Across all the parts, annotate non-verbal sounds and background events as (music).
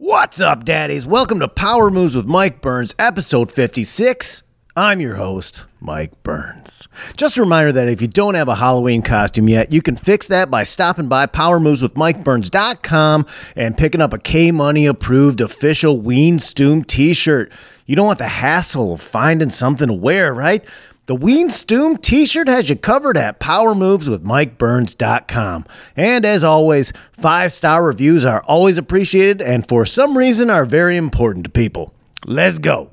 What's up, daddies? Welcome to Power Moves with Mike Burns, episode 56. I'm your host, Mike Burns. Just a reminder that if you don't have a Halloween costume yet, you can fix that by stopping by powermoveswithmikeburns.com and picking up a K Money approved official Ween Stoom t shirt. You don't want the hassle of finding something to wear, right? The Ween Stoom t shirt has you covered at powermoveswithmikeburns.com. And as always, five star reviews are always appreciated and for some reason are very important to people. Let's go.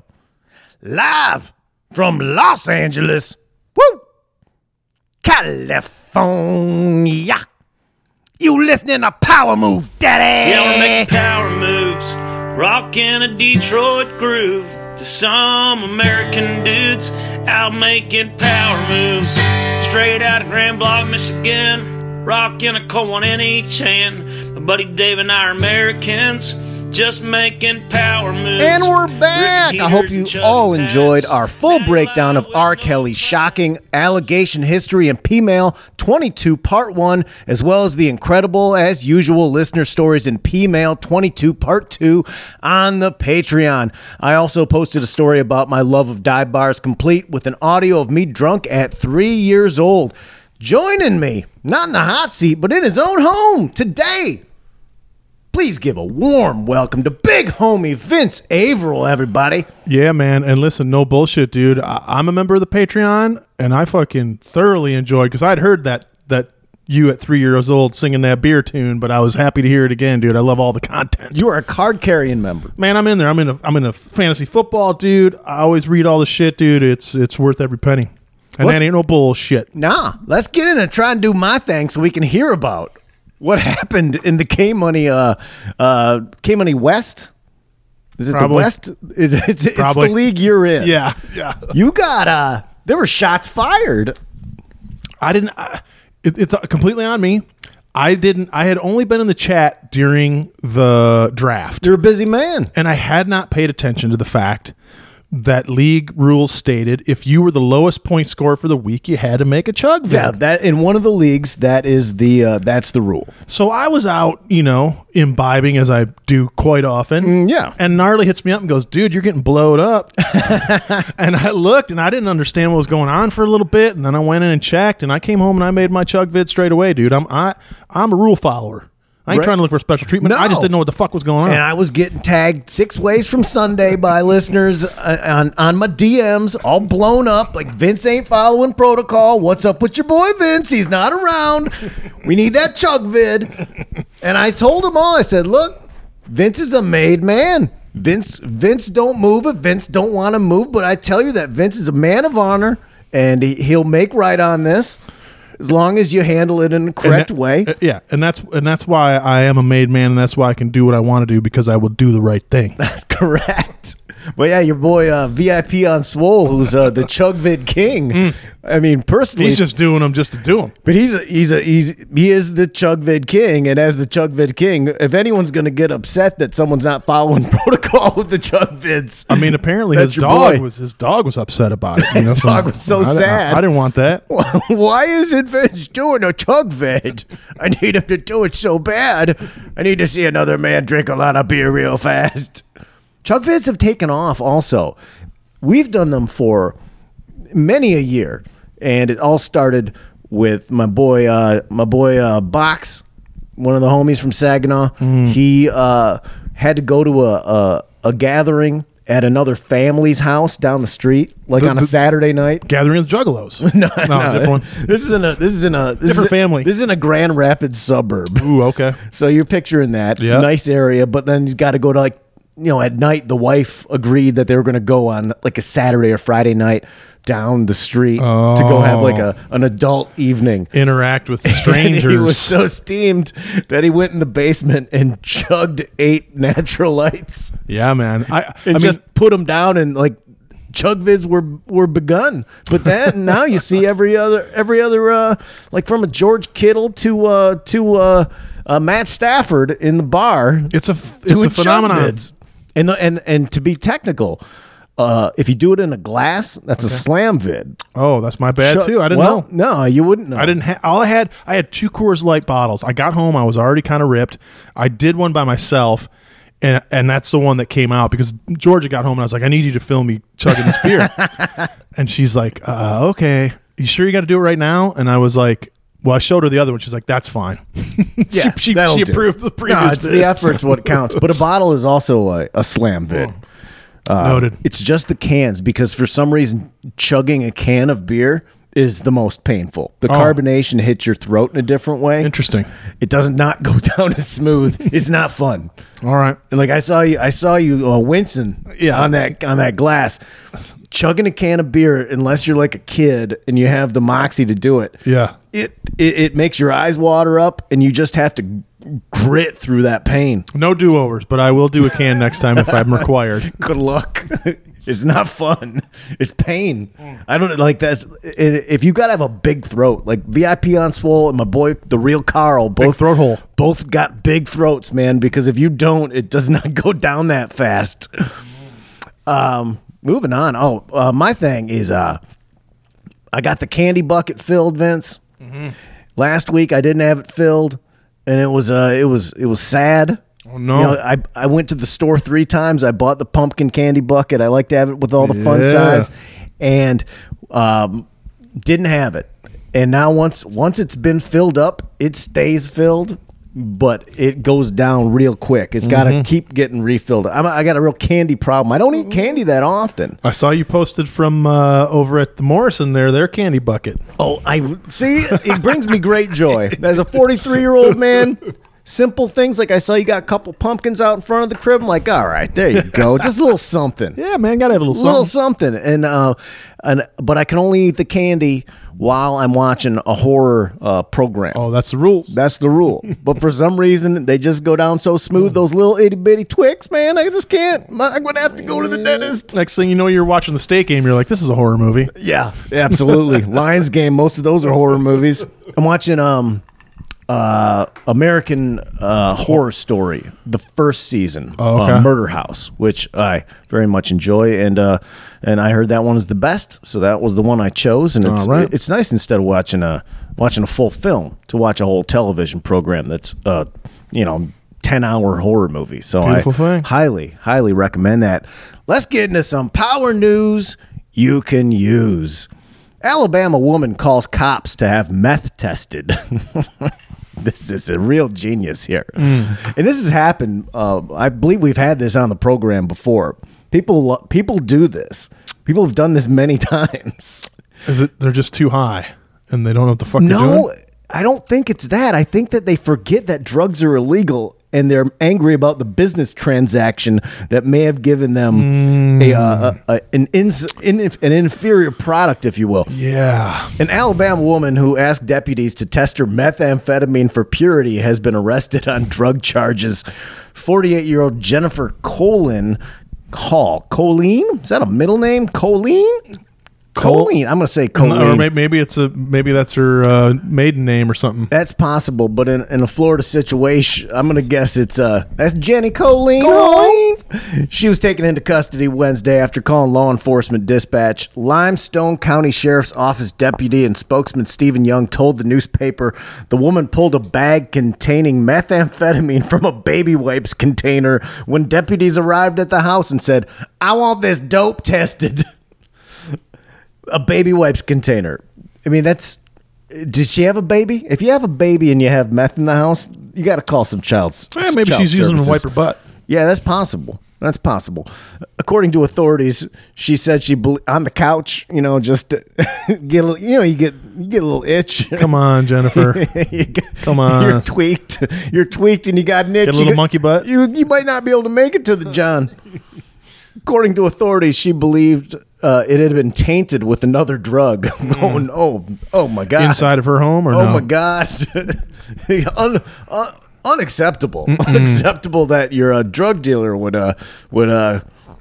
Live from Los Angeles, woo, California. You lifting a power move, daddy. Yeah, we're making power moves, rocking a Detroit groove to some American dudes out making power moves. Straight out of Grand Blanc, Michigan, rocking a one in each hand. My buddy Dave and I are Americans. Just making power moves. And we're back. I hope you all enjoyed our full breakdown of R. Kelly's shocking allegation history in P-Mail 22 Part 1, as well as the incredible, as usual, listener stories in P-Mail 22 Part 2 on the Patreon. I also posted a story about my love of dive bars complete with an audio of me drunk at three years old. Joining me, not in the hot seat, but in his own home today, Please give a warm welcome to big homie Vince Averill, everybody. Yeah, man. And listen, no bullshit, dude. I- I'm a member of the Patreon, and I fucking thoroughly enjoyed because I'd heard that that you at three years old singing that beer tune, but I was happy to hear it again, dude. I love all the content. You are a card carrying member. Man, I'm in there. I'm in a I'm in a fantasy football, dude. I always read all the shit, dude. It's it's worth every penny. And that ain't no bullshit. Nah, let's get in and try and do my thing so we can hear about what happened in the K Money, uh, uh, K Money West. Is it the West? It's, it's, it's the Probably. league you're in. Yeah, yeah. You got, uh, there were shots fired. I didn't. I, it, it's completely on me. I didn't. I had only been in the chat during the draft. You're a busy man. and I had not paid attention to the fact that league rules stated if you were the lowest point scorer for the week, you had to make a chug vid. Yeah, that in one of the leagues, that is the uh, that's the rule. So I was out, you know, imbibing as I do quite often. Mm, yeah. And Gnarly hits me up and goes, dude, you're getting blowed up. (laughs) and I looked and I didn't understand what was going on for a little bit. And then I went in and checked and I came home and I made my chug vid straight away, dude. I'm I I'm a rule follower. I ain't Right. trying to look for special treatment. I No. just didn't know what the fuck was going on. And I was getting tagged six ways from Sunday by listeners uh, on on my DMs, all blown up. Like Vince ain't following protocol. What's up with your boy Vince? He's not around. We need that chug vid. And I told them all. I said, look, Vince is a made man. Vince Vince don't move if Vince don't want to move. But I tell you that Vince is a man of honor, and he, he'll make right on this as long as you handle it in the correct that- way. uh, Yeah, and that's and that's why I am a made man, and that's why I can do what I want to do because I will do the right thing. (laughs) That's correct. But yeah, your boy uh, VIP on Swole, who's uh, the Chugvid King. I mean, personally, Mm. He's just doing them just to do them. but he's a, he's a he's he is the Chugvid King, and as the Chugvid King, if anyone's going to get upset that someone's not following (laughs) protocol with the Chugvids, I mean, apparently his dog boy. was his dog was upset about it. You (laughs) know, His dog was so I, I- sad. I, didn't want that. (laughs) why isn't Vince doing a Chugvid? I need him to do it so bad. I need to see another man drink a lot of beer real fast. Chugvids have taken off also. We've done them for many a year, and it all started with my boy, uh, my boy uh, Box, one of the homies from Saginaw. Mm. He uh, had to go to a, a a gathering at another family's house down the street, like The- on a the- Saturday night. Gathering of Juggalos. (laughs) No, a different one. This is in a this is in a this Different is family. This is in a Grand Rapids suburb. Ooh, okay. So you're picturing that Yeah. nice area, but then you've got to go to like you know at night. The wife agreed that they were going to go on like a Saturday or Friday night down the street to go have like a an adult evening. Interact with (laughs) And strangers. he was so steamed that he went in the basement and (laughs) chugged eight natural lights yeah, man. I, I mean, just put them down and like chug vids were were begun but then (laughs) now you see every other every other uh like from a george kittle to uh to uh, uh matt stafford in the bar it's a it's a phenomenon. vids. And the, and and to be technical uh if you do it in a glass that's a slam vid Oh, that's my bad Chug- too. I didn't well, know. no you wouldn't know I didn't have all I had. I had two Coors Light bottles. I got home. I was already kind of ripped. I did one by myself, And, and that's the one that came out because Georgia got home and I was like, I need you to film me chugging this beer. (laughs) and she's like, uh, okay, you sure you got to do it right now? And I was like, well, I showed her the other one. She's like, that's fine. (laughs) Yeah, she she, she approved the previous No, it's bid. the effort's what (laughs) counts. But a bottle is also a, a slam vid. Uh, Noted. It's just the cans because for some reason chugging a can of beer is the most painful. The Oh. carbonation hits your throat in a different way. Interesting. It does not go (laughs) down as smooth. it's not fun. All right. And like I saw you, I saw you uh, wincing Yeah. on that on that glass, chugging a can of beer. Unless you're like a kid and you have the moxie to do it, Yeah. it it, it makes your eyes water up, and you just have to grit through that pain. No do overs, but I will do a can next time if I'm required. (laughs) Good luck. (laughs) it's not fun. It's pain. I don't like that's if you gotta have a big throat, like VIP on Swole and my boy the real Carl, both throat hole. both got big throats, man. Because if you don't, it does not (laughs) go down that fast. Um, moving on. Oh, uh, my thing is, uh, I got the candy bucket filled, Vince. Mm-hmm. Last week I didn't have it filled, and it was uh, it was it was sad. Oh, no. You know, I I went to the store three times. I bought the pumpkin candy bucket. I like to have it with all the fun Yeah. size, and um, didn't have it. And now once once it's been filled up, it stays filled, but it goes down real quick. It's got to Mm-hmm. keep getting refilled. I'm, I got a real candy problem. I don't eat candy that often. I saw you posted from uh, over at the Morrison there, their candy bucket. Oh, I see. It brings me great joy as a 43 year old man. Simple things like I saw you got a couple pumpkins out in front of the crib. I'm like, all right, there you (laughs) go, just a little something. Yeah, man, gotta have a little something. little something. and uh and but i can only eat the candy while i'm watching a horror uh program Oh, that's the rules. that's the rule (laughs) but for some reason they just go down so smooth those little itty-bitty twix man i just can't i'm gonna have to go to the dentist Next thing you know, you're watching the state game. You're like, this is a horror movie. yeah absolutely (laughs) lions game most of those are horror movies i'm watching um uh american uh horror story the first season Oh, uh, murder house which i very much enjoy and uh and i heard that one is the best so that was the one i chose and it's right. it's nice instead of watching a watching a full film to watch a whole television program that's uh you know 10 hour horror movie so Beautiful i thing. highly highly recommend that let's get into some power news you can use Alabama woman calls cops to have meth tested. (laughs) (laughs) this is a real genius here. Mm. And this has happened. Uh, I believe we've had this on the program before. People, people do this. People have done this many (laughs) times. Is it they're just too high and they don't know what the fuck No? I don't think it's that. I think that they forget that drugs are illegal and they're angry about the business transaction that may have given them a, uh, a, a an ins, in, an inferior product, if you will. Yeah. An Alabama woman who asked deputies to test her methamphetamine for purity has been arrested on drug charges. 48 year old Jennifer Colin Hall. Colleen? Is that a middle name? Colleen? Colleen. I'm going to say Colleen. Or maybe, maybe it's a maybe that's her uh, maiden name or something. That's possible, but in, in a Florida situation, I'm gonna guess it's uh that's Jenny Colleen. Colleen. She was taken into custody Wednesday after calling law enforcement dispatch. Limestone County Sheriff's Office deputy and spokesman Stephen Young told the newspaper the woman pulled a bag containing methamphetamine from a baby wipes container when deputies arrived at the house and said, "I want this dope tested." (laughs) a baby wipes container. I mean, that's. Did she have a baby? If you have a baby and you have meth in the house, you got to call some child's. Eh, maybe child she's using services. wipe her butt. Yeah, that's possible. That's possible. According to authorities, she said she bel on the couch. You know, just (laughs) get a little, you know, you get you get a little itch. Come on, Jennifer. (laughs) Get- Come on. you're tweaked. You're tweaked, and you got an itch. Get a You little got- monkey butt? You you might not be able to make it to the John. According to authorities, she believed uh, it had been tainted with another drug. (laughs) oh no! Oh my god! Inside of her home or Oh no? my god! (laughs) Un, un, unacceptable! Unacceptable that your uh, drug dealer would uh, would uh,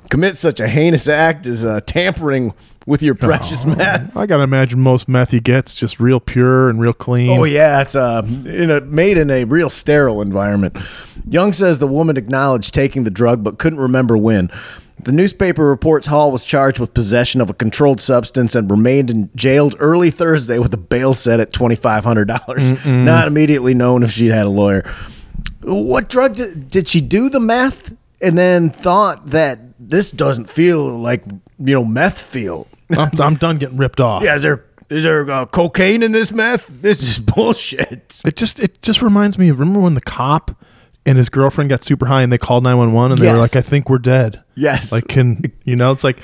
commit such a heinous act as uh, tampering with your precious meth. I gotta imagine most meth he gets just real pure and real clean. Oh yeah, it's uh, in a, made in a real sterile environment. Young says the woman acknowledged taking the drug but couldn't remember when. The newspaper reports Hall was charged with possession of a controlled substance and remained in jailed early Thursday with a bail set at twenty five hundred dollars. Not immediately known if she'd had a lawyer. What drug did, did she do the meth and then thought that this doesn't feel like you know meth feel. I'm, I'm done getting ripped off. Yeah, is there is there uh, cocaine in this meth? This is (laughs) bullshit. It just it just reminds me of remember when the cop and his girlfriend got super high and they called 911 and they were like I think we're dead. Yes. Like can you know it's like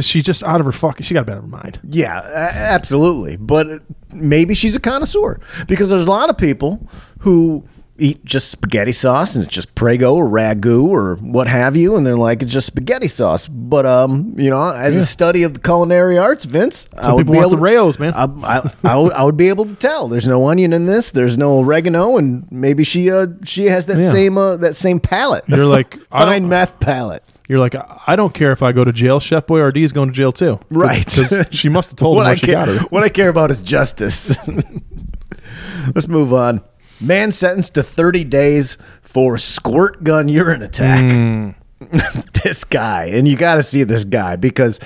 she's just out of her fucking she got a better mind. Yeah, absolutely. But maybe she's a connoisseur because there's a lot of people who eat just spaghetti sauce and it's just Prego or ragu or what have you, and they're like it's just spaghetti sauce. But um, you know, as a study of the culinary arts, Vince, I would people be able the Rao's, man. I, I, I, would, I would be able to tell. There's no onion in this. There's no oregano, and maybe she uh she has that Yeah. same uh, that same palate. You're like, fine meth palate. You're like I don't care if I go to jail. Chef Boyardee is going to jail too. Right. 'cause she must have told (laughs) him what what I she care, got her. What I care about is justice. (laughs) Let's move on. Man sentenced to 30 days for squirt gun urine attack. Hmm. (laughs) this guy, and you got to see this guy because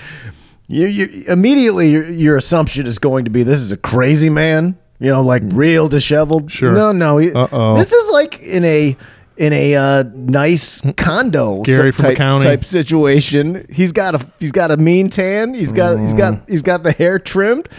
you, you immediately your, your assumption is going to be this is a crazy man, you know, like real disheveled. Sure. No, no. he-. This is like in a in a uh, nice condo Gary from type, type situation. He's got a he's got a mean tan. He's got he's Mm. got he's got the hair trimmed.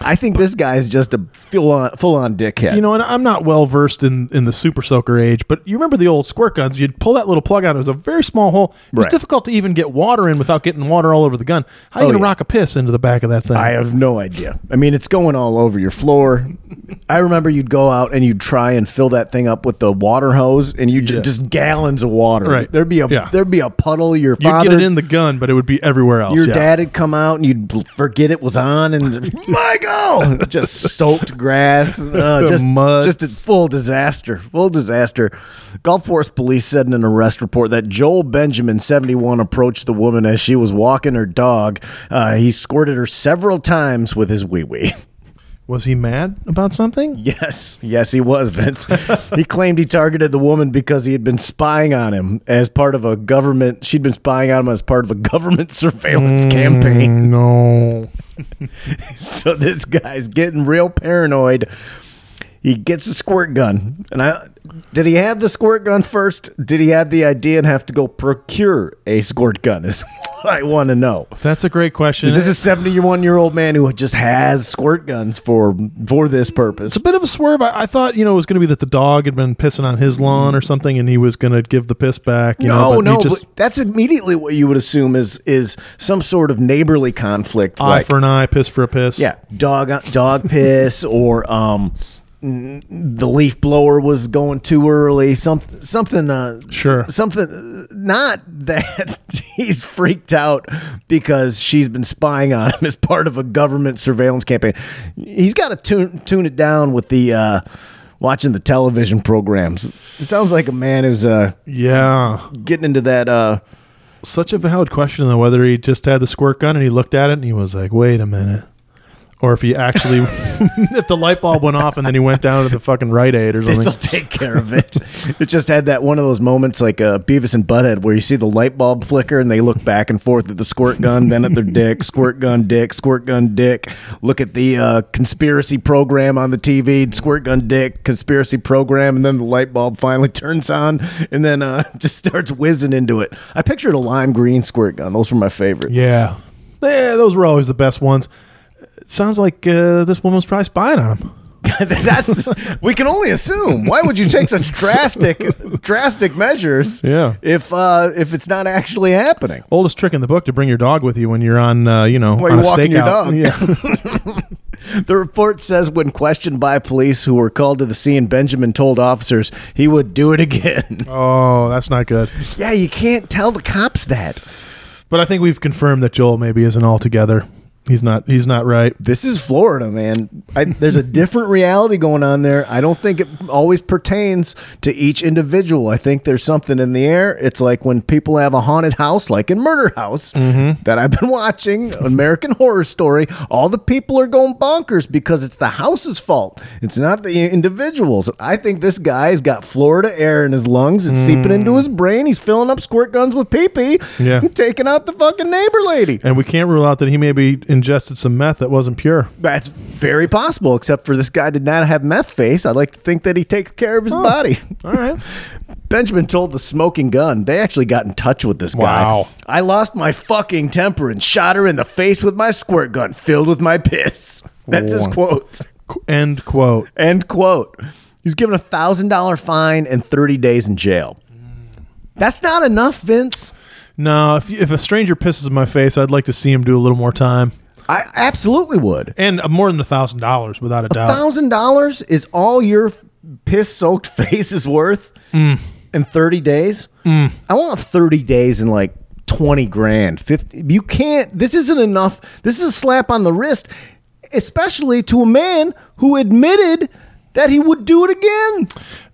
I think this guy is just a full on full on dickhead. You know, and I'm not well versed in, in the super soaker age, but you remember the old squirt guns? You'd pull that little plug out. It was a very small hole. It was Right. difficult to even get water in without getting water all over the gun. How are you Oh, gonna yeah. rock a piss into the back of that thing? I have no idea. I mean, it's going all over your floor. (laughs) I remember you'd go out and you'd try and fill that thing up with the water hose, and you Yeah. would just gallons of water. Right. There'd be a Yeah. there'd be a puddle. Your You'd father, get it in the gun, but it would be everywhere else. your yeah. dad would come out and you'd forget it was on, and (laughs) Michael (laughs) just soaked grass, (laughs) uh, just Mud. just a full disaster, full disaster. Gulfport police said in an arrest report that Joel Benjamin, seventy one, approached the woman as she was walking her dog. Uh, he squirted her several times with his wee wee. (laughs) Was he mad about something? Yes, yes, he was, Vince. (laughs) he claimed he targeted the woman because he had been spying on him as part of a government. She'd been spying on him as part of a government (laughs) surveillance mm, campaign. (laughs) No. So this guy's getting real paranoid. He gets a squirt gun, and I did he have the squirt gun first? Did he have the idea and have to go procure a squirt gun? Is what (laughs) I want to know. That's a great question. Is this a seventy-one-year-old man who just has squirt guns for for this purpose? It's a bit of a swerve. I, I thought, you know, it was going to be that the dog had been pissing on his lawn or something, and he was going to give the piss back. You No, know, but no, just but that's immediately what you would assume is is some sort of neighborly conflict. eye like, for an eye, piss for a piss. yeah, dog dog piss or um, the leaf blower was going too early. Something something uh, Sure. something not that (laughs) he's freaked out because she's been spying on him as part of a government surveillance campaign. He's got to tune tune it down with the. Uh, Watching the television programs, it sounds like a man who's uh, Yeah. getting into that uh, Such a valid question, though, whether he just had the squirt gun and he looked at it and he was like, wait a minute. Or if he actually, (laughs) if the light bulb went off and then he went down to the fucking Rite Aid or (laughs) something. This'll take care of it. it just had that one of those moments like uh, Beavis and Butthead where you see the light bulb flicker and they look back and forth at the squirt gun, then at their dick, squirt gun, dick, squirt gun, dick. Look at the uh, conspiracy program on the TV, squirt gun, dick, conspiracy program, and then the light bulb finally (laughs) turns on and then uh, just starts whizzing into it. I pictured a lime green squirt gun. Those were my favorite. Yeah. Yeah, those were always the best ones. It sounds like uh, this woman was probably spying on him. (laughs) That's we can only assume. Why would you take such drastic drastic measures? Yeah. If uh, if it's not actually happening. Oldest trick in the book to bring your dog with you when you're on, uh, you know, While on a walking your stakeout. dog. Yeah. (laughs) (laughs) The report says when questioned by police who were called to the scene, Benjamin told officers he would do it again. oh, that's not good. yeah, you can't tell the cops that. But I think we've confirmed that Joel maybe isn't all together. He's not. He's not right. This is Florida, man. I, there's a different reality going on there. I don't think it always pertains to each individual. I think there's something in the air. It's like when people have a haunted house, like in Murder House, mm-hmm. that I've been (laughs) watching, American Horror Story. All the people are going bonkers because it's the house's fault. It's not the individuals. I think this guy's got Florida air in his lungs. It's seeping into mm. his brain. He's filling up squirt guns with pee pee. Yeah. taking out the fucking neighbor lady. And we can't rule out that he maybe ingested some meth that wasn't pure. That's very possible, except for this guy did not have meth face. I'd like to think that he takes care of his oh, body. All right. (laughs) Benjamin told the smoking gun they actually got in touch with this guy. Wow. I lost my fucking temper and shot her in the face with my squirt gun filled with my piss. (laughs) That's his quote. End quote. End quote. He's given a thousand dollar fine and 30 days in jail. That's not enough, Vince. No, if, if a stranger pisses in my face, I'd like to see him do a little more time. I absolutely would. And uh, more than a thousand dollars, without a doubt. thousand dollars is all your piss soaked (laughs) face is worth Mm. in 30 days i want 30 days in like 20 grand 50 you can't this isn't enough this is a slap on the wrist especially to a man who admitted that he would do it again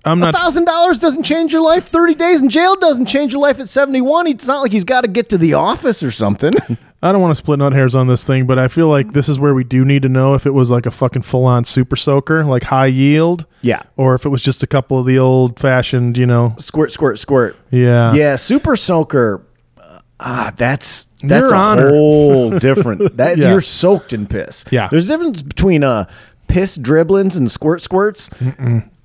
I'm a not- thousand dollars doesn't change your life 30 days in jail doesn't change your life at 71 it's not like he's got to get to the office or something (laughs) I don't want to split nut hairs on this thing, but I feel like this is where we do need to know if it was like a fucking full on super soaker, like high yield. Yeah. Or if it was just a couple of the old fashioned, you know. squirt squirt squirt Yeah. Yeah, Super Soaker. Ah, that's that's Your a Honor. whole different. (laughs) That Yeah. you're soaked in piss. Yeah. there's a difference between uh piss dribblings and squirt squirts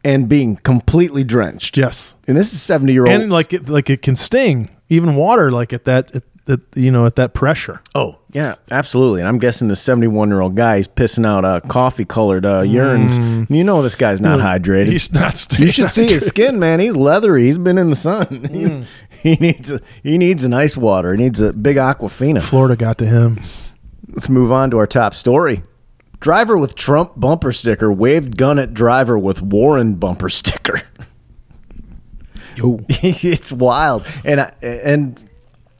and being completely drenched. Yes. and this is seventy year old. And like it, like it can sting, even water, like at that, at, at, you know, at that pressure. oh yeah, absolutely. And I'm guessing the seventy one year old guy is pissing out uh, coffee colored uh, urines. You know this guy's not hydrated. Mm. He's not staying. you should see his skin, man. He's leathery. He's been in the sun. (laughs) Mm. he, he needs a, he needs an ice water. He needs a big aquafina. Florida got to him. Let's move on to our top story. Driver with Trump bumper sticker waved gun at driver with Warren bumper sticker. Yo. (laughs) it's wild, and I, and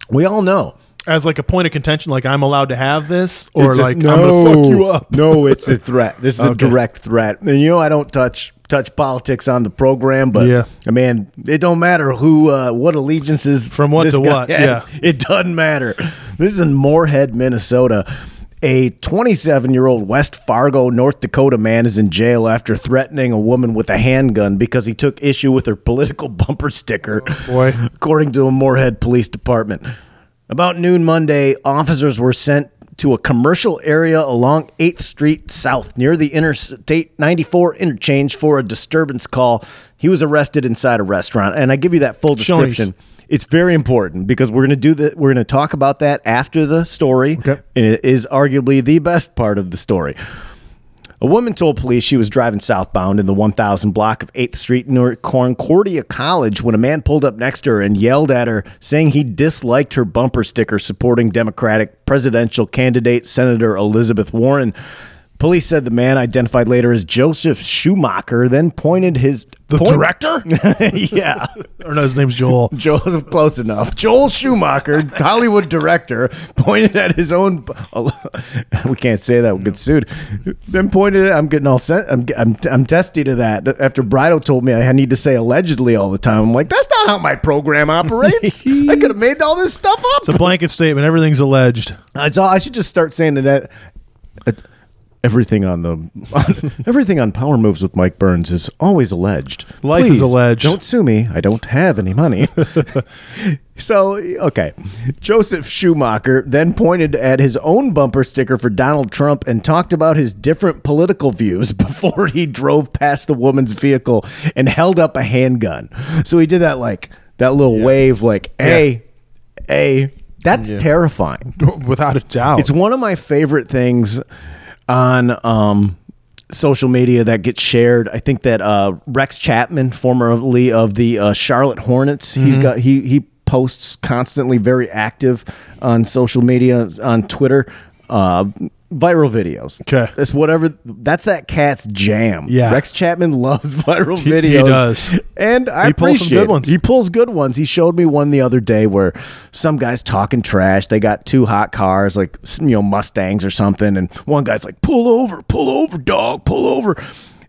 we all know. As like a point of contention, like I'm allowed to have this, or It's a- like I'm gonna fuck you up. no, it's a threat. This is a direct threat. And you know, I don't touch touch politics on the program, but Yeah. I mean, it don't matter who, uh, what allegiances From what to what, (laughs) has. It doesn't matter. This is in Moorhead, Minnesota. A 27 year old West Fargo, North Dakota man is in jail after threatening a woman with a handgun because he took issue with her political (laughs) bumper sticker oh, boy. according to a Moorhead Police Department. About noon Monday, officers were sent to a commercial area along 8th Street South near the Interstate 94 interchange for a disturbance call. He was arrested inside a restaurant, and I give you that full description. It's very important because we're going to do that. We're going to talk about that after the story, Okay. and it is arguably the best part of the story. A woman told police she was driving southbound in the 1000 block of 8th Street near Concordia College when a man pulled up next to her and yelled at her, saying he disliked her bumper sticker supporting Democratic presidential candidate Senator Elizabeth Warren. Police said the man, identified later as Joseph Schumacher, then pointed his The point- director? (laughs) yeah, or no, his name's Joel. (laughs) Joseph, close enough. Joel Schumacher, Hollywood director, pointed at his own. (laughs) We can't say that; we'll get sued. Then pointed at. I'm getting all sent. I'm, I'm I'm testy to that. After Brido told me I need to say allegedly all the time, I'm like, that's not how my program operates. I could have made all this stuff up. It's a blanket statement. Everything's alleged. All. I should just start saying that. uh, Everything on the on, (laughs) everything on Power Moves with Mike Burns is always alleged. Life is Please, alleged. Don't sue me. I don't have any money. (laughs) so okay, Joseph Schumacher then pointed at his own bumper sticker for Donald Trump and talked about his different political views (laughs) before he drove past the woman's vehicle and held up a handgun. So he did that like that little wave, like hey, hey. That's terrifying. Without a doubt. It's one of my favorite things on um, social media that gets shared. I think that uh, Rex Chapman, formerly of the uh, Charlotte Hornets, he's Mm-hmm. got he he posts constantly, very active on social media, on Twitter, uh, viral videos. Okay. that's whatever. That's that cat's jam. Yeah. Rex Chapman (laughs) loves viral He- he videos. does. and I He pulls some appreciate good it. ones. He pulls good ones. He showed me one the other day where some guy's talking trash. They got two hot cars, like you know Mustangs or something, and one guy's like, "Pull over, pull over, dog, pull over,"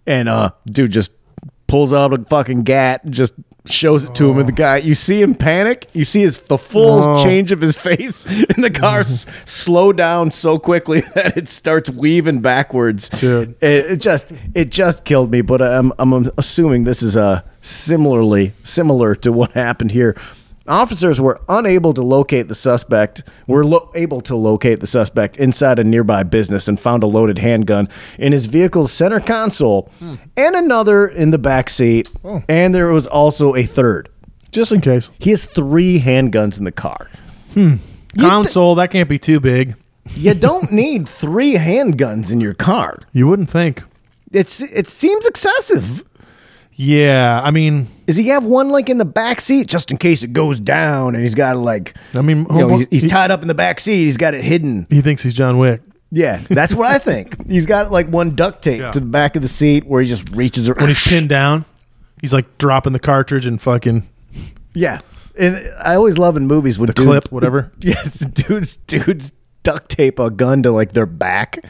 and uh, dude just pulls out a fucking gat, and just shows it to him, and the guy, you see him panic. You see his the full Oh. change of his face, (laughs) and the car s- (laughs) slow down so quickly (laughs) that it starts weaving backwards. Dude. It, it just it just killed me. But I'm I'm assuming this is uh, similarly similar to what happened here. Officers were unable to locate the suspect. Were lo- able to locate the suspect inside a nearby business and found a loaded handgun in his vehicle's center console, hmm. and another in the back seat. Oh. And there was also a third Just in case. He has three handguns in the car. Hmm. You Console, that can't be too big. You (laughs) don't need three handguns in your car. You wouldn't think. It's it seems excessive. Yeah, I mean, Does he have one like in the back seat just in case it goes down and he's got to like I mean, you know, he's, he's he, tied up in the back seat. He's got it hidden. he thinks he's John Wick. Yeah, that's what I think. (laughs) He's got like one duct tape Yeah. to the back of the seat where he just reaches around. When he's pinned down, he's like dropping the cartridge and fucking Yeah, and I always love in movies when the dudes, clip, (laughs) whatever. Yes, dudes, dudes duct tape a gun to like their back.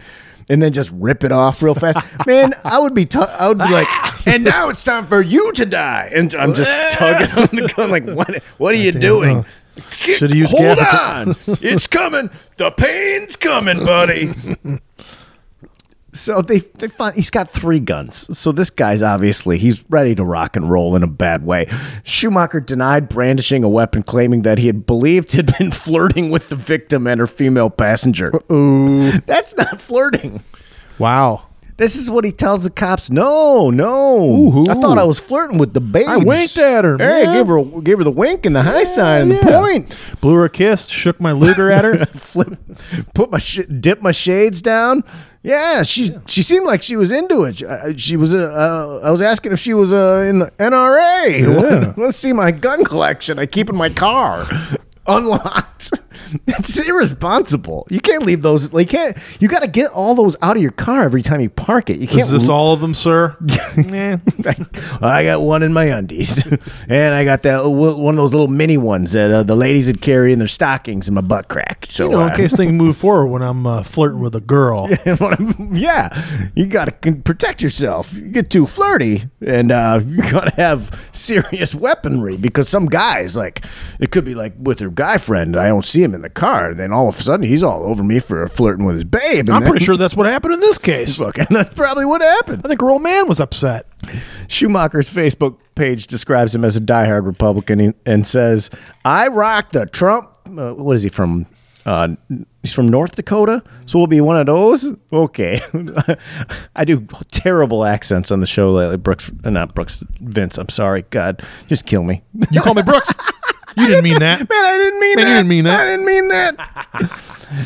And then just rip it off real fast. (laughs) Man, I would be, tu- I would be like, (laughs) and now it's time for you to die. And I'm just (laughs) tugging on the gun, like, what? What are you doing? Oh, should've used Hold gabapentin. on, it's coming. The pain's coming, buddy. So they they find he's got three guns. So this guy's obviously he's ready to rock and roll in a bad way. Schumacher denied brandishing a weapon, claiming that he had believed had been (laughs) flirting with the victim and her female passenger. Ooh, That's not flirting. wow. This is what he tells the cops. No, no. I thought I was flirting with the babes. I winked at her, Hey, man. give her gave her the wink and the high sign and the point. Blew her a kiss, shook my Luger at her. (laughs) flip, put my sh- dip my shades down. Yeah, she she seemed like she was into it. She, uh, she was. Uh, uh, I was asking if she was uh, in the NRA. Yeah. (laughs) Let's see my gun collection. I keep in my car, (laughs) unlocked. (laughs) It's irresponsible. You can't leave those. Like, you can't. You got to get all those out of your car every time you park it. You can't. Is this all of them, sir? (laughs) yeah. (laughs) I got one in my undies, and I got that one of those little mini ones that uh, the ladies would carry in their stockings in my butt crack. So You know, in uh, case things move forward when I'm uh, flirting with a girl. yeah, you got to protect yourself. You get too flirty, and uh, you got to have serious weaponry because some guys, like, it could be like with their guy friend. I don't see him in the car, and then all of a sudden he's all over me for flirting with his babe. And I'm then- pretty sure (laughs) that's what happened in this case. Look, and that's probably what happened. I think her old man was upset. Schumacher's Facebook page describes him as a diehard Republican and says, "I rock the Trump." Uh, what is he from? Uh, he's from North Dakota, so we'll be one of those. Okay, (laughs) I do terrible accents on the show lately. Brooks, uh, not Brooks, Vince. I'm sorry. God, just kill me. You call me Brooks. (laughs) You didn't mean that. I didn't mean Man, you that. didn't mean that. I didn't mean that.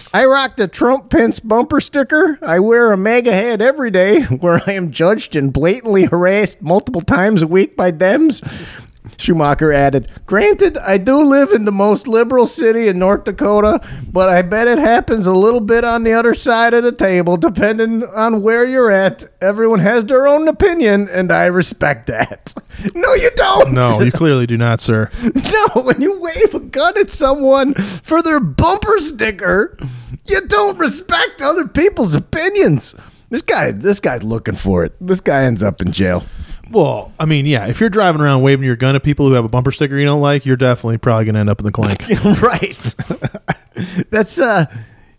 (laughs) I rocked a Trump Pence bumper sticker. I wear a MAGA head every day (laughs) where I am judged and blatantly harassed multiple times a week by Dems. Schumacher added, Granted, I do live in the most liberal city in North Dakota, but I bet it happens a little bit on the other side of the table, depending on where you're at. Everyone has their own opinion, and I respect that. (laughs) No, you don't. No, you (laughs) clearly do not, sir. No, when you wave a gun at someone for their bumper sticker, you don't respect other people's opinions. This guy, this guy's looking for it. This guy ends up in jail. Well, I mean, yeah, if you're driving around waving your gun at people who have a bumper sticker you don't like, you're definitely probably going to end up in the clink. (laughs) right. (laughs) That's uh,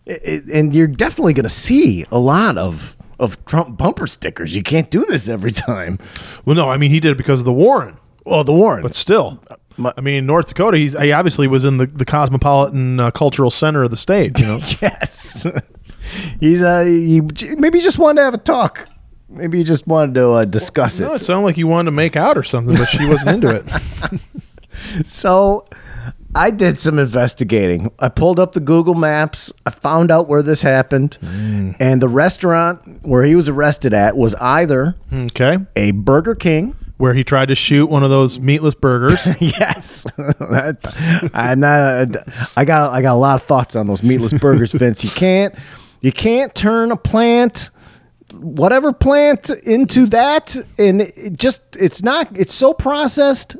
it, and you're definitely going to see a lot of of Trump bumper stickers. You can't do this every time. well, no, I mean, he did it because of the Warren. Well, the Warren, But still, My- I mean, North Dakota, he's, he obviously was in the, the cosmopolitan uh, cultural center of the state, you know? (laughs) yes, he's uh, he, maybe he just wanted to have a talk. Maybe he just wanted to uh, discuss no, it. it sounded like he wanted to make out or something, but she wasn't into it. (laughs) So I did some investigating. I pulled up the Google Maps. I found out where this happened. And the restaurant where he was arrested at was either Okay. a Burger King. Where he tried to shoot one of those meatless burgers. (laughs) yes. I'm not I got I got a lot of thoughts on those meatless burgers, Vince. You can't you can't turn a plant whatever plant into mm-hmm. that and it just it's not it's so processed.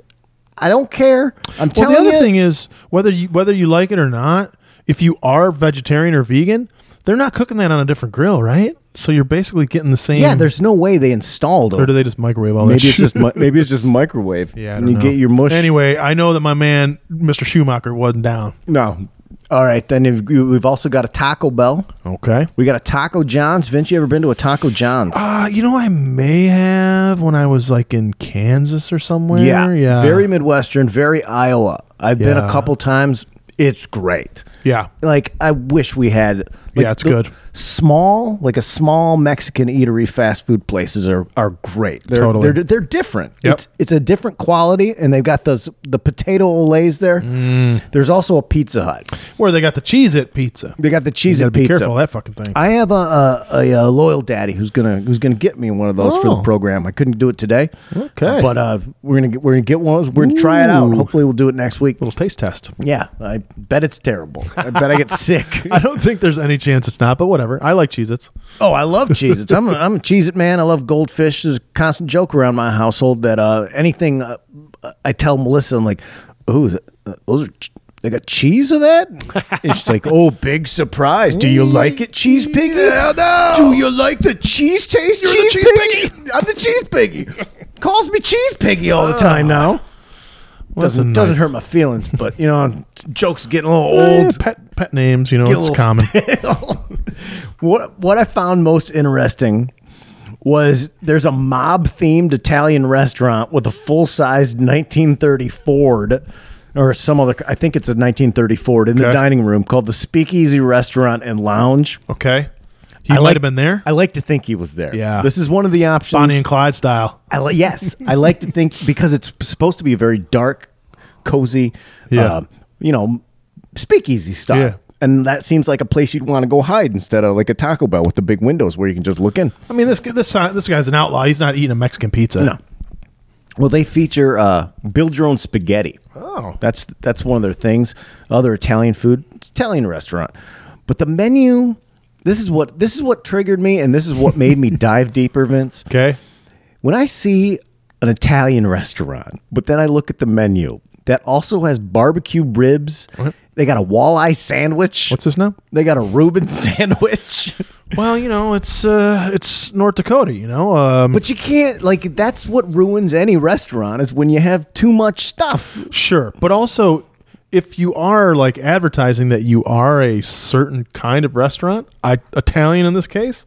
I don't care. I'm Well, telling the other you. thing is whether you whether you like it or not, if you are vegetarian or vegan, they're not cooking that on a different grill, right? So you're basically getting the same. Yeah, there's no way they installed or do they just microwave all that? Maybe it's shit? just maybe it's just microwave. yeah. I and don't you know. get your mush. Anyway, I know that my man, Mr. Schumacher, wasn't down. No. All right, then if- we've also got a Taco Bell. Okay. We got a Taco John's. Vince, you ever been to a Taco John's? Uh, you know, I may have when I was like in Kansas or somewhere. yeah, Yeah. Very Midwestern, very Iowa. I've been a Yeah. couple times. It's great. Yeah. Like I wish we had Yeah, it's good. Small, like a small Mexican eatery fast food places are are great. They're Totally. they're, they're different. Yep. It's it's a different quality, and they've got those the potato Olés there. Mm. There's also a Pizza Hut. Where they got the Cheez-It pizza. They got the cheese You gotta be careful of that fucking thing. I have a, a, a, a loyal daddy who's gonna who's gonna get me one of those for the Oh. program. I couldn't do it today. Okay. but uh, we're gonna get, we're gonna get one. of those. We're gonna try it out. Hopefully, we'll do it next week. Little taste test. Yeah, I bet it's terrible. I bet I get (laughs) sick. I don't think there's any chance it's not, but whatever. I like Cheez Its. Oh, I love Cheez-Its. I'm a, I'm a Cheez-It man. I love goldfish. There's a constant joke around my household that uh, anything uh, I tell Melissa, I'm like, oh, those are they got cheese of that? And she's like, oh, big surprise. Do you like it, cheese piggy? Hell no. Do you like the cheese taste, You're the cheese, cheese piggy? I'm the cheese piggy. Calls me cheese piggy all the time now. Doesn't That's doesn't hurt my feelings, but you know, jokes getting a little Eh, old. pet pet names, you know, Get it's common. (laughs) what what I found most interesting was there's a mob themed Italian restaurant with a full sized 1930 Ford or some other I think it's a 1930 Ford in the dining room called the Speakeasy Restaurant and Lounge. Okay. He I might like- have been there. I like to think he was there. Yeah. This is one of the options. Bonnie and Clyde style. I li- yes, I like to think because it's supposed to be a very dark, cozy, Yeah. uh, you know, speakeasy style. Yeah. And that seems like a place you'd want to go hide instead of like a Taco Bell with the big windows where you can just look in. I mean, this this this guy's an outlaw. He's not eating a Mexican pizza. No. Well, they feature uh, build your own spaghetti. Oh. That's that's one of their things. Other Italian food, it's Italian restaurant, but the menu. This is what this is what triggered me, and this is what made me (laughs) dive deeper, Vince. Okay. When I see an Italian restaurant, but then I look at the menu that also has barbecue ribs. They got a walleye sandwich. What's this now? They got a Reuben (laughs) sandwich. Well, you know, it's uh, it's North Dakota. You know, um, but you can't like that's what ruins any restaurant is when you have too much stuff. Sure, but also if you are like advertising that you are a certain kind of restaurant, I, Italian in this case,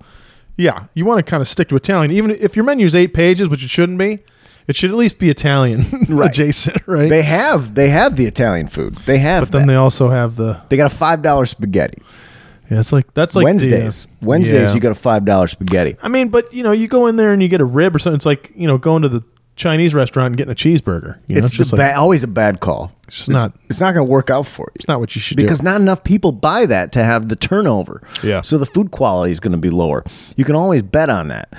yeah, you want to kind of stick to Italian. Even if your menu is eight pages, which it shouldn't be, it should at least be Italian (laughs) Right. adjacent, right? They have they have the Italian food. They have but then that. they also have the They got a five dollar spaghetti. yeah. It's like that's like the, uh, Wednesdays. Wednesdays yeah. you got a five dollar spaghetti. I mean, but you know, you go in there and you get a rib or something. It's like you know going to the Chinese restaurant and getting a cheeseburger. You know, it's just the like, ba- always a bad call. It's just not- It's not going to work out for you. it's not what you should do. because do. not enough people buy that to have the turnover. Yeah. So the food quality is going to be lower. You can always bet on that.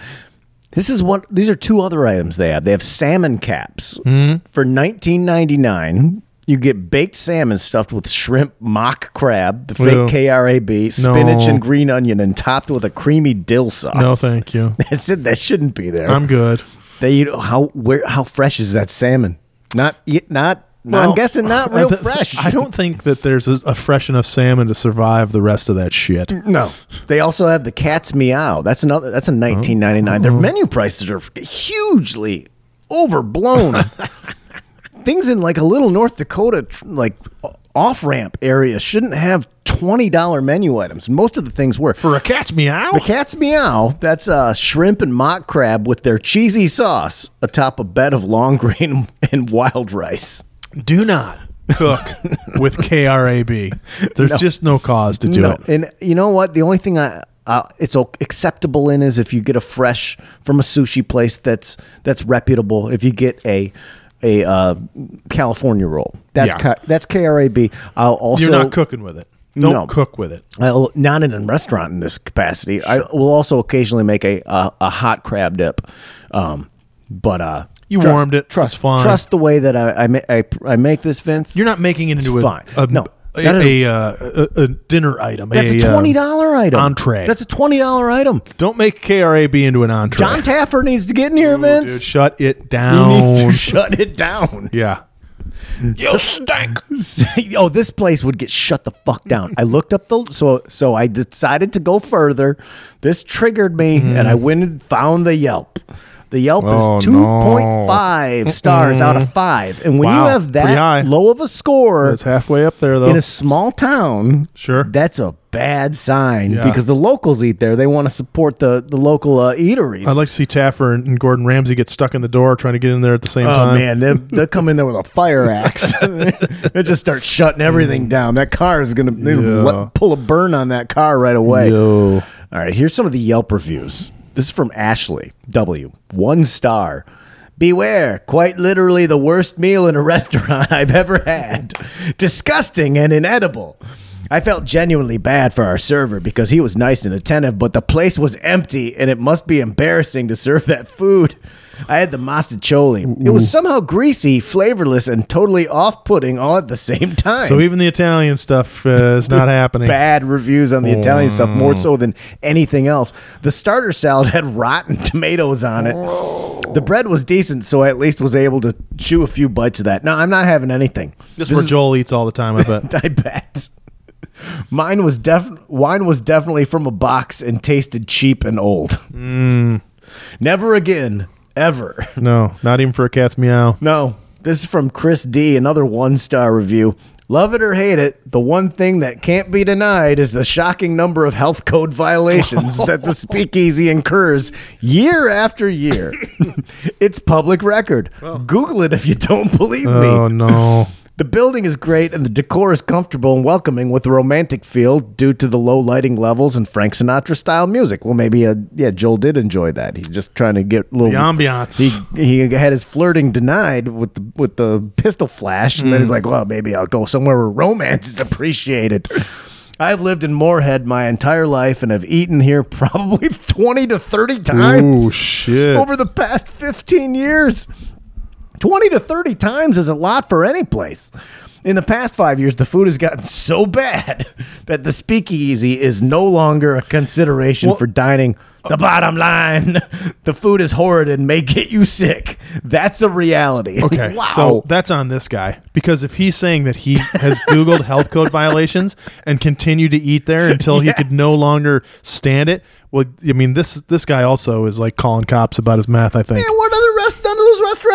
This is what these are two other items they have. They have salmon caps Mm-hmm. for nineteen ninety nine. You get baked salmon stuffed with shrimp, mock crab, the fake Ew. KRAB, spinach, No. and green onion, and topped with a creamy dill sauce. No, thank you. (laughs) I said that shouldn't be there. I'm good. They eat how where how fresh is that salmon? Not not. Well, I'm guessing not (laughs) real th- fresh. I don't think that there's a, a fresh enough salmon to survive the rest of that shit. No. They also have the cat's meow. That's another. That's a 19.99. Their menu prices are hugely overblown. (laughs) Things in like a little North Dakota like off ramp area shouldn't have twenty dollar menu items. Most of the things were. For a cat's meow? The cat's meow. That's uh, shrimp and mock crab with their cheesy sauce atop a bed of long grain (laughs) and wild rice. Do not cook (laughs) with KRAB. There's just no cause to do no, it. and you know what? The only thing I uh, it's acceptable in is if you get a fresh from a sushi place that's that's reputable. If you get a a uh, California roll, that's Yeah. K- that's KRAB. I'll also You're not cooking with it. Don't No. cook with it. I'll, not in a restaurant in this capacity. I will also occasionally make a a, a hot crab dip, um, but uh, You trust- warmed it. Trust, fine. trust the way that I I, I, I make this, Vince. You're not making it into It's a, fine. a, No. A, a, uh, a, a dinner item. That's a uh, twenty dollar item. entree. That's a twenty dollar item. Don't make KRAB into an entree. Jon Taffer needs to get in here, Vince. Dude, shut it he down. needs to (laughs) shut it down. yeah. You stank. (laughs) oh, this place would get shut the fuck down. I looked up the so so I decided to go further. This triggered me, and I went and found the Yelp. The Yelp Oh, is 2.5 stars out of 5. And when you have that low of a score It's halfway up there though. in a small town, Sure. that's a bad sign Yeah. because the locals eat there. They want to support the, the local uh, eateries. I'd like to see Taffer and, and Gordon Ramsay get stuck in the door trying to get in there at the same Oh time. man, they they'll come in there with a fire axe. (laughs) (laughs) they just start shutting everything down. That car is gonna Yeah. let- pull a burn on that car right away. Yo. All right, here's some of the Yelp reviews. This is from Ashley W. One star. Beware, quite literally the worst meal in a (laughs) restaurant I've ever had. Disgusting and inedible. I felt genuinely bad for our server because he was nice and attentive, but the place was empty and it must be embarrassing to serve that food. I had the mostaccioli. It was somehow greasy, flavorless, and totally off putting all at the same time So even the Italian stuff uh, is not (laughs) happening. bad reviews on the Italian stuff more so than anything else. The starter salad had rotten (laughs) tomatoes on it. The bread was decent, so I at least was able to chew a few bites of that. No, I'm not having anything. This is where Joel eats all the time. I bet. (laughs) I bet. Mine was def wine was definitely from a box and tasted cheap and old. Mm. Never again, ever. (laughs) no, not even for a cat's meow. No, this is from Chris D, another one star review. Love it or hate it, the one thing that can't be denied is the shocking number of health code violations (laughs) that the speakeasy incurs year after year. (laughs) it's public record. Google it if you don't believe me. Oh no. The building is great and the decor is comfortable and welcoming with a romantic feel due to the low lighting levels and Frank Sinatra style music. Well, maybe uh, yeah, Joel did enjoy that. He's just trying to get a little The ambiance. he he had his flirting denied with the with the pistol flash, and then he's like, "Well, maybe I'll go somewhere where romance is appreciated." (laughs) I've lived in Moorhead my entire life and have eaten here probably (laughs) twenty to thirty times Ooh, shit. over the past fifteen years. Twenty to thirty times is a lot for any place. In the past five years, the food has gotten so bad (laughs) that the speakeasy is no longer a consideration for dining. The bottom line, (laughs) the food is horrid and may get you sick. That's a reality. (laughs) Okay, wow. so that's on this guy because if he's saying that he has Googled health code violations and continued to eat there until he could no longer stand it, well, I mean this this guy also is like calling cops about his math. I think. Man, what other rest? None of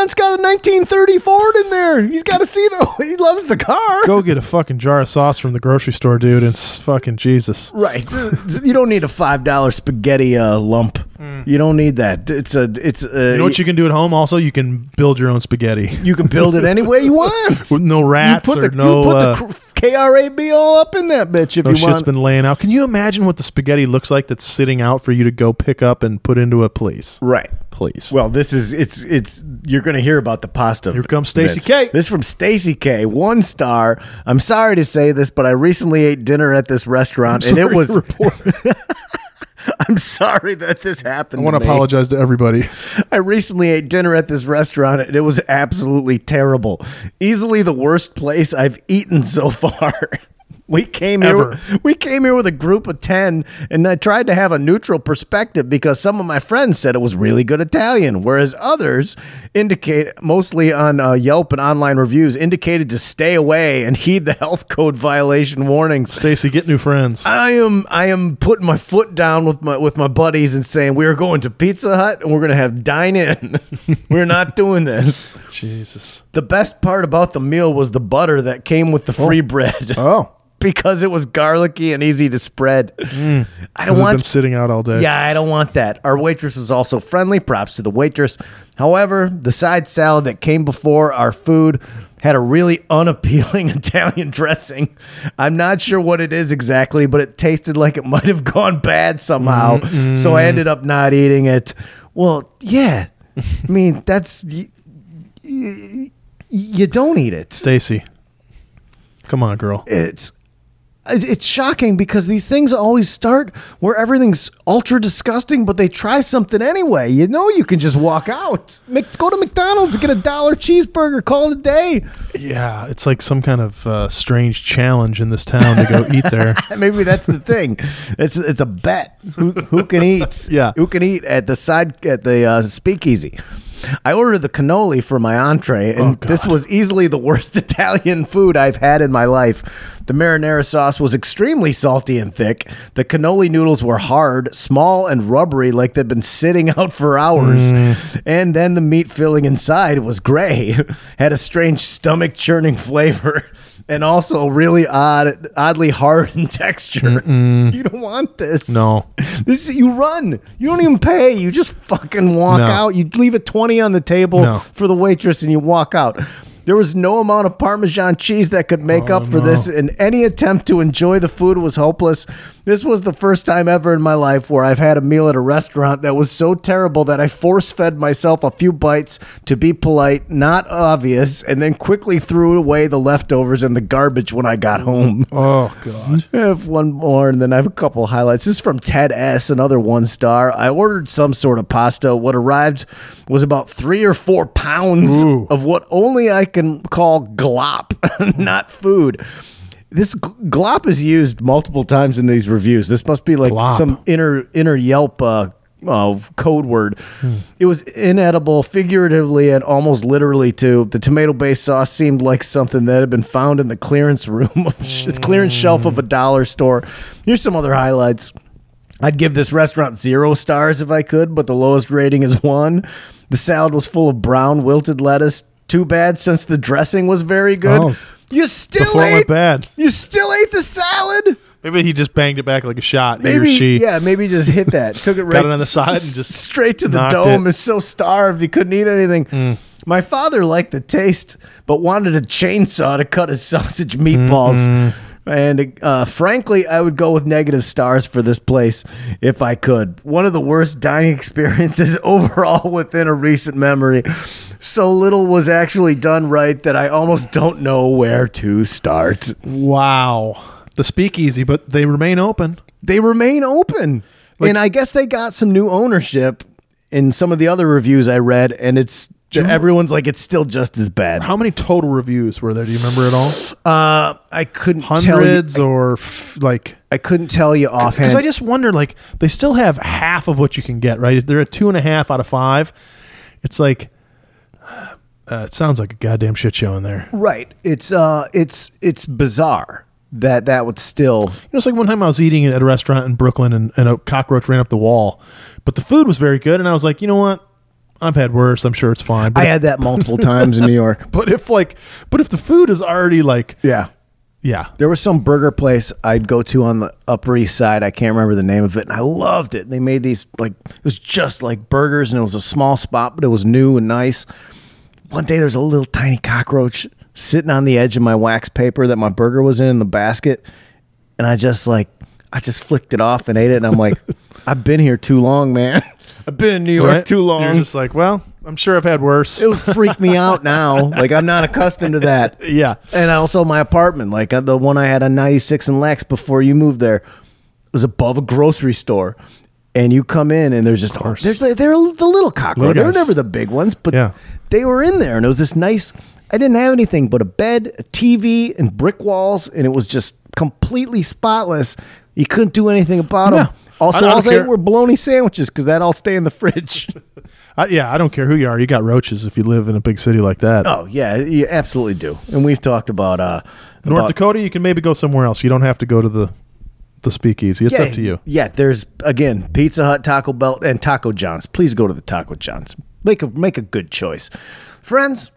restaurants got a 1930 Ford in there. He's got to see though. (laughs) He loves the car. Go get a fucking jar of sauce from the grocery store, dude. And fucking Jesus. Right. (laughs) you don't need a five dollar spaghetti uh, lump. You don't need that. It's a. It's a. Mm. You know what you can do at home? Also, you can build your own spaghetti You can build it any way you (laughs) want. with no You rats put or the, no. you put uh, the cr- KRAB all up in that bitch if no you shit's want. been laying out. Can you imagine what the spaghetti looks like that's sitting out for you to go pick up and put into a place? right. Please. Well, this is it's it's you're going to hear about the pasta. Here comes Stacy. K. This is from Stacy K. One star. I'm sorry to say this, but I recently ate dinner at this restaurant, and it was. (laughs) to. (laughs) I'm sorry that this happened. I want to me. apologize to everybody. (laughs) I recently ate dinner at this restaurant and it was absolutely terrible. Easily the worst place I've eaten so far. (laughs) We came Ever. here. We came here with a group of ten, and I tried to have a neutral perspective because some of my friends said it was really good Italian, whereas others indicate, mostly on uh, Yelp and online reviews, indicated to stay away and heed the health code violation warnings. Stacy, get new friends. I am I am putting my foot down with my with my buddies and saying we are going to Pizza Hut and we're going to have dine in. (laughs) we're not doing this. Jesus. The best part about the meal was the butter that came with the free bread Oh. Because it was garlicky and easy to spread. Mm. I don't want been sitting out all day. yeah, I don't want that. Our waitress was also friendly. Props to the waitress. However, the side salad that came before our food had a really unappealing (laughs) Italian dressing. I'm not sure what it is exactly, but it tasted like it might have gone bad somehow. Mm-hmm. So I ended up not eating it. Well, yeah. I mean, that's y- y- you don't eat it. Stacy. Come on, girl. It's it's shocking because these things always start where everything's ultra disgusting, but they try something anyway. You know, you can just walk out, Mc, go to McDonald's and get a dollar cheeseburger, call it a day. Yeah, it's like some kind of uh, strange challenge in this town to go eat there. (laughs) Maybe that's the thing. It's it's a bet. Who, who can eat? (laughs) Yeah. who can eat at the side at the uh, speakeasy? I ordered the cannoli for my entree, and Oh, this was easily the worst (laughs) Italian food I've had in my life. The marinara sauce was extremely salty and thick. The cannoli noodles were hard, small, and rubbery, like they'd been sitting (laughs) out for hours. Mm. And then the meat filling inside was gray, (laughs) had a strange stomach churning flavor. (laughs) And also a really odd, oddly hard in texture. You don't want this. No. This is, you run. You don't even pay. You just fucking walk No. out. You leave a 20 on the table No. for the waitress and you walk out. There was no amount of Parmesan cheese that could make Oh, up for this, and any attempt to enjoy the food was hopeless. This was the first time ever in my life where I've had a meal at a restaurant that was so terrible that I force fed myself a few bites to be polite, not obvious, and then quickly threw away the leftovers in the garbage when I got home. (laughs) Oh god. I have one more, and then I have a couple highlights. This is from Ted S., another one star. I ordered some sort of pasta. What arrived was about three or four pounds Ooh. of what only I can call glop, (laughs) not food. This glop is used multiple times in these reviews. This must be like Glop. some inner inner Yelp uh, uh, code word. It was inedible, figuratively and almost literally too. The tomato-based sauce seemed like something that had been found in the clearance room, of sh- clearance shelf of a dollar store. Here's some other highlights. I'd give this restaurant zero stars if I could, but the lowest rating is one. The salad was full of brown wilted lettuce. Too bad since the dressing was very good. Oh. You still Before it ate went bad. You still ate the salad? Maybe he just banged it back like a shot. or Maybe she. yeah, maybe just hit that. Took it (laughs) right it on the side and just straight to the knocked dome. it. Is so starved he couldn't eat anything. Mm. My father liked the taste, but wanted a chainsaw to cut his sausage meatballs. And uh, frankly, I would go with negative stars for this place if I could. One of the worst dining (laughs) experiences (laughs) overall within a recent memory. So little was actually done right that I almost don't know where to start. Wow. The speakeasy, but they remain open. they remain open. and I guess they got some new ownership in some of the other reviews I read, and it's everyone's like it's still just as bad. How many total reviews were there? Do you remember at all? Uh, I couldn't Hundreds tell you, or f- like? I couldn't tell you offhand. Because I just wonder, like, they still have half of what you can get, right? They're at two and a half out of five. It's like, uh, it sounds like a goddamn shit show in there. right. It's uh, it's it's bizarre that that would still. You know, it's like one time I was eating at a restaurant in Brooklyn and, and a cockroach ran up the wall, but the food was very good, and I was like, you know what? I've had worse. I'm sure it's fine. But I had that multiple times in New York. (laughs) but if like, but if the food is already like, Yeah. yeah, There was some burger place I'd go to on the Upper East Side. I can't remember the name of it, and I loved it. They made these like it was just like burgers, and it was a small spot, but it was new and nice. One day, there's a little tiny cockroach sitting on the edge of my wax paper that my burger was in in the basket, and I just like I just flicked it off and ate it, and I'm like, (laughs) I've been here too long, man. I've been in New York right? too You're long. just like, well, I'm sure I've had worse. it would freak me out now. (laughs) Like I'm not accustomed to that. yeah, And also my apartment, like uh, the one I had on 96 and Lex before you moved there, was above a grocery store. And you come in and there's just they're, they're, they're the little cockroaches. They were guys. never the big ones, but Yeah. they were in there. And it was this nice. I didn't have anything but a bed, a TV, and brick walls, and it was just completely spotless. You couldn't do anything about them. Yeah. Also, I all care. were bologna sandwiches because that all stay in the fridge. I, (laughs) yeah. I don't care who you are. You got roaches if you live in a big city like that. oh yeah, you absolutely do. And we've talked about uh, North about- Dakota, you can maybe go somewhere else. You don't have to go to the the speakeasy. It's up to you. Yeah, there's again Pizza Hut, Taco Bell, and Taco John's. Please go to the Taco John's. Make a make a good choice, friends.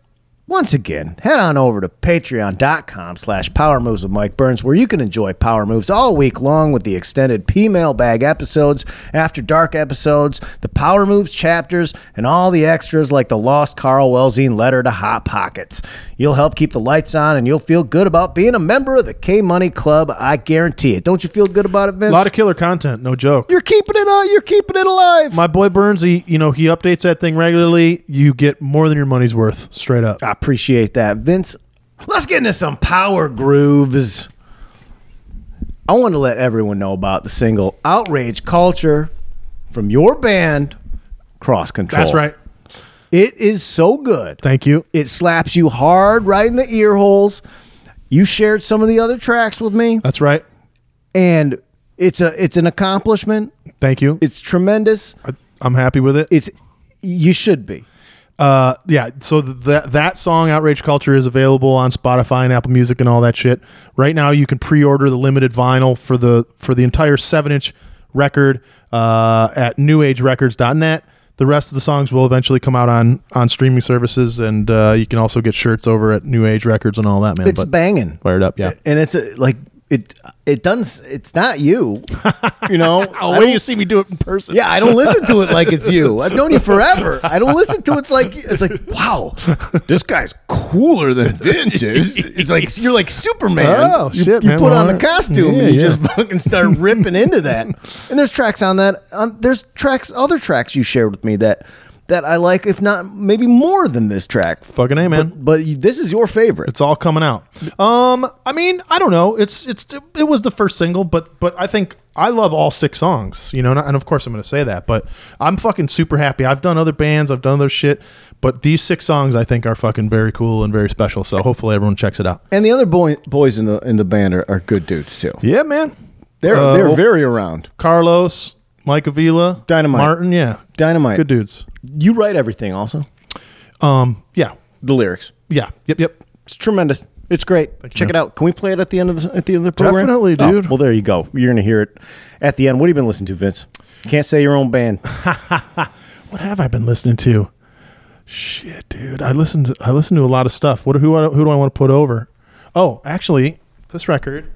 Once again, head on over to patreon.com slash power moves with Mike Burns, where you can enjoy power moves all week long with the extended P mailbag episodes, after dark episodes, the power moves chapters, and all the extras like the lost Carl Wellsine letter to Hot Pockets. You'll help keep the lights on and you'll feel good about being a member of the K Money Club. I guarantee it. Don't you feel good about it, Vince? A lot of killer content, no joke. You're keeping it uh, you're keeping it alive. My boy Burns, he you know he updates that thing regularly. You get more than your money's worth, straight up. I appreciate that. Vince, let's get into some power grooves. I want to let everyone know about the single Outrage Culture from your band, Cross Control. That's right. It is so good. Thank you. It slaps you hard right in the ear holes. You shared some of the other tracks with me, That's right. and it's a it's an accomplishment. Thank you. It's tremendous. I, I'm happy with it. It's you should be. Uh, yeah. So that that song, "Outrage Culture," is available on Spotify and Apple Music and all that shit. Right now, you can pre-order the limited vinyl for the for the entire seven-inch record uh, at NewAgeRecords.net. The rest of the songs will eventually come out on on streaming services, and uh, you can also get shirts over at New Age Records and all that, man. It's but banging. fired up, yeah. And it's a, like it it doesn't it's not you. You know? (laughs) Oh, I you see me do it in person. Yeah, I don't listen to it like it's you. (laughs) I've known you forever. I don't listen to it it's like it's like wow, this guy's cooler than Vince is. It's like you're like Superman. Oh, you, shit, You man. put on the costume Yeah, and you yeah. just fucking start ripping into that. And there's tracks on that. Um, there's tracks, other tracks you shared with me that that I like, if not maybe more than this track. Fucking A, man. But, but you, this is your favorite. It's all coming out. Um, I mean, I don't know. It's it's it was the first single, but but I think I love all six songs. You know, and, and of course I'm going to say that, but I'm fucking super happy. I've done other bands, I've done other shit, but these six songs I think are fucking very cool and very special. So hopefully everyone checks it out. And the other boy, boys in the in the band are, are good dudes too. Yeah, man. They're Uh, they're very around. Carlos, Mike Avila, Dynamite. Martin. Yeah, Dynamite. good dudes. You write everything also. Um, yeah, The lyrics. yeah, yep, yep. It's tremendous. It's great. Check it out. Can we play it at the end of the at the end of the program? Definitely, Oh, dude. well, there you go. You're gonna hear it at the end. What have you been listening to, Vince? Can't say your own band. (laughs) What have I been listening to? Shit, dude. I listened. To, I listened to a lot of stuff. What? Who? Who do I want to put over? Oh, actually, this record.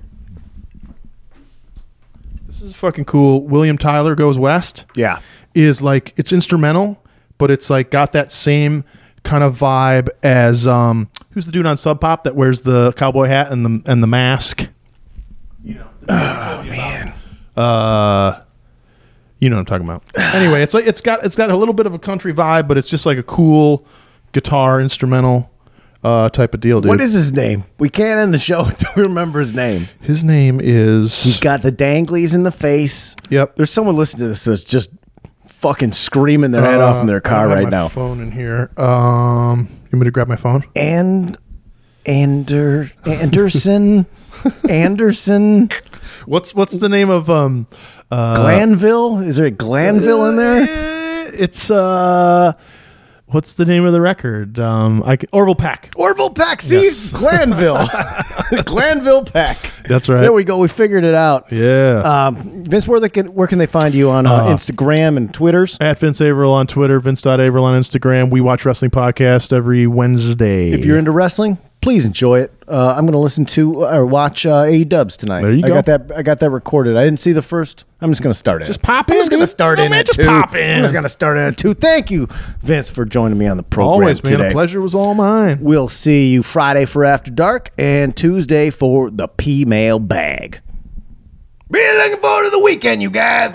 This is fucking cool. William Tyler goes west. Yeah. Is like it's instrumental, but it's like got that same kind of vibe as um who's the dude on Sub Pop that wears the cowboy hat and the and the mask. You know. (sighs) Oh man. Uh you know what I'm talking about. (sighs) anyway, it's like it's got it's got a little bit of a country vibe, but it's just like a cool guitar instrumental uh type of deal, dude. What is his name? We can't end the show (laughs) until we remember his name. his name is He's got the danglies in the face. Yep. There's someone listening to this that's just fucking screaming their head off in their Uh, I car have right my now. Phone in here. Um, you want me to grab my phone? And Ander Anderson (laughs) Anderson What's what's the name of um uh Glanville? Is there a Glanville in there? eh, It's uh what's the name of the record? Um I can, Orville Pack. Orville Peck. See, Yes. (laughs) Glanville. (laughs) Glanville Peck. That's right. There we go. We figured it out. Yeah. Um, Vince, where they can where can they find you on uh, Uh, Instagram and Twitters? At Vince Averill on Twitter, Vince.Averill on Instagram. We watch wrestling podcast every Wednesday. If you're into wrestling, please enjoy it. Uh, I'm going to listen to or watch uh, AE Dubs tonight. There you I go. got that. I got that recorded. I didn't see the first. I'm just going to start it. Just pop in. I'm just going to start No, in man, at just two. pop in. I'm just going to start in at two. Thank you, Vince, for joining me on the program always, man, today. the pleasure was all mine. We'll see you Friday for After Dark and Tuesday for the P Mail Bag. Be looking forward to the weekend, you guys.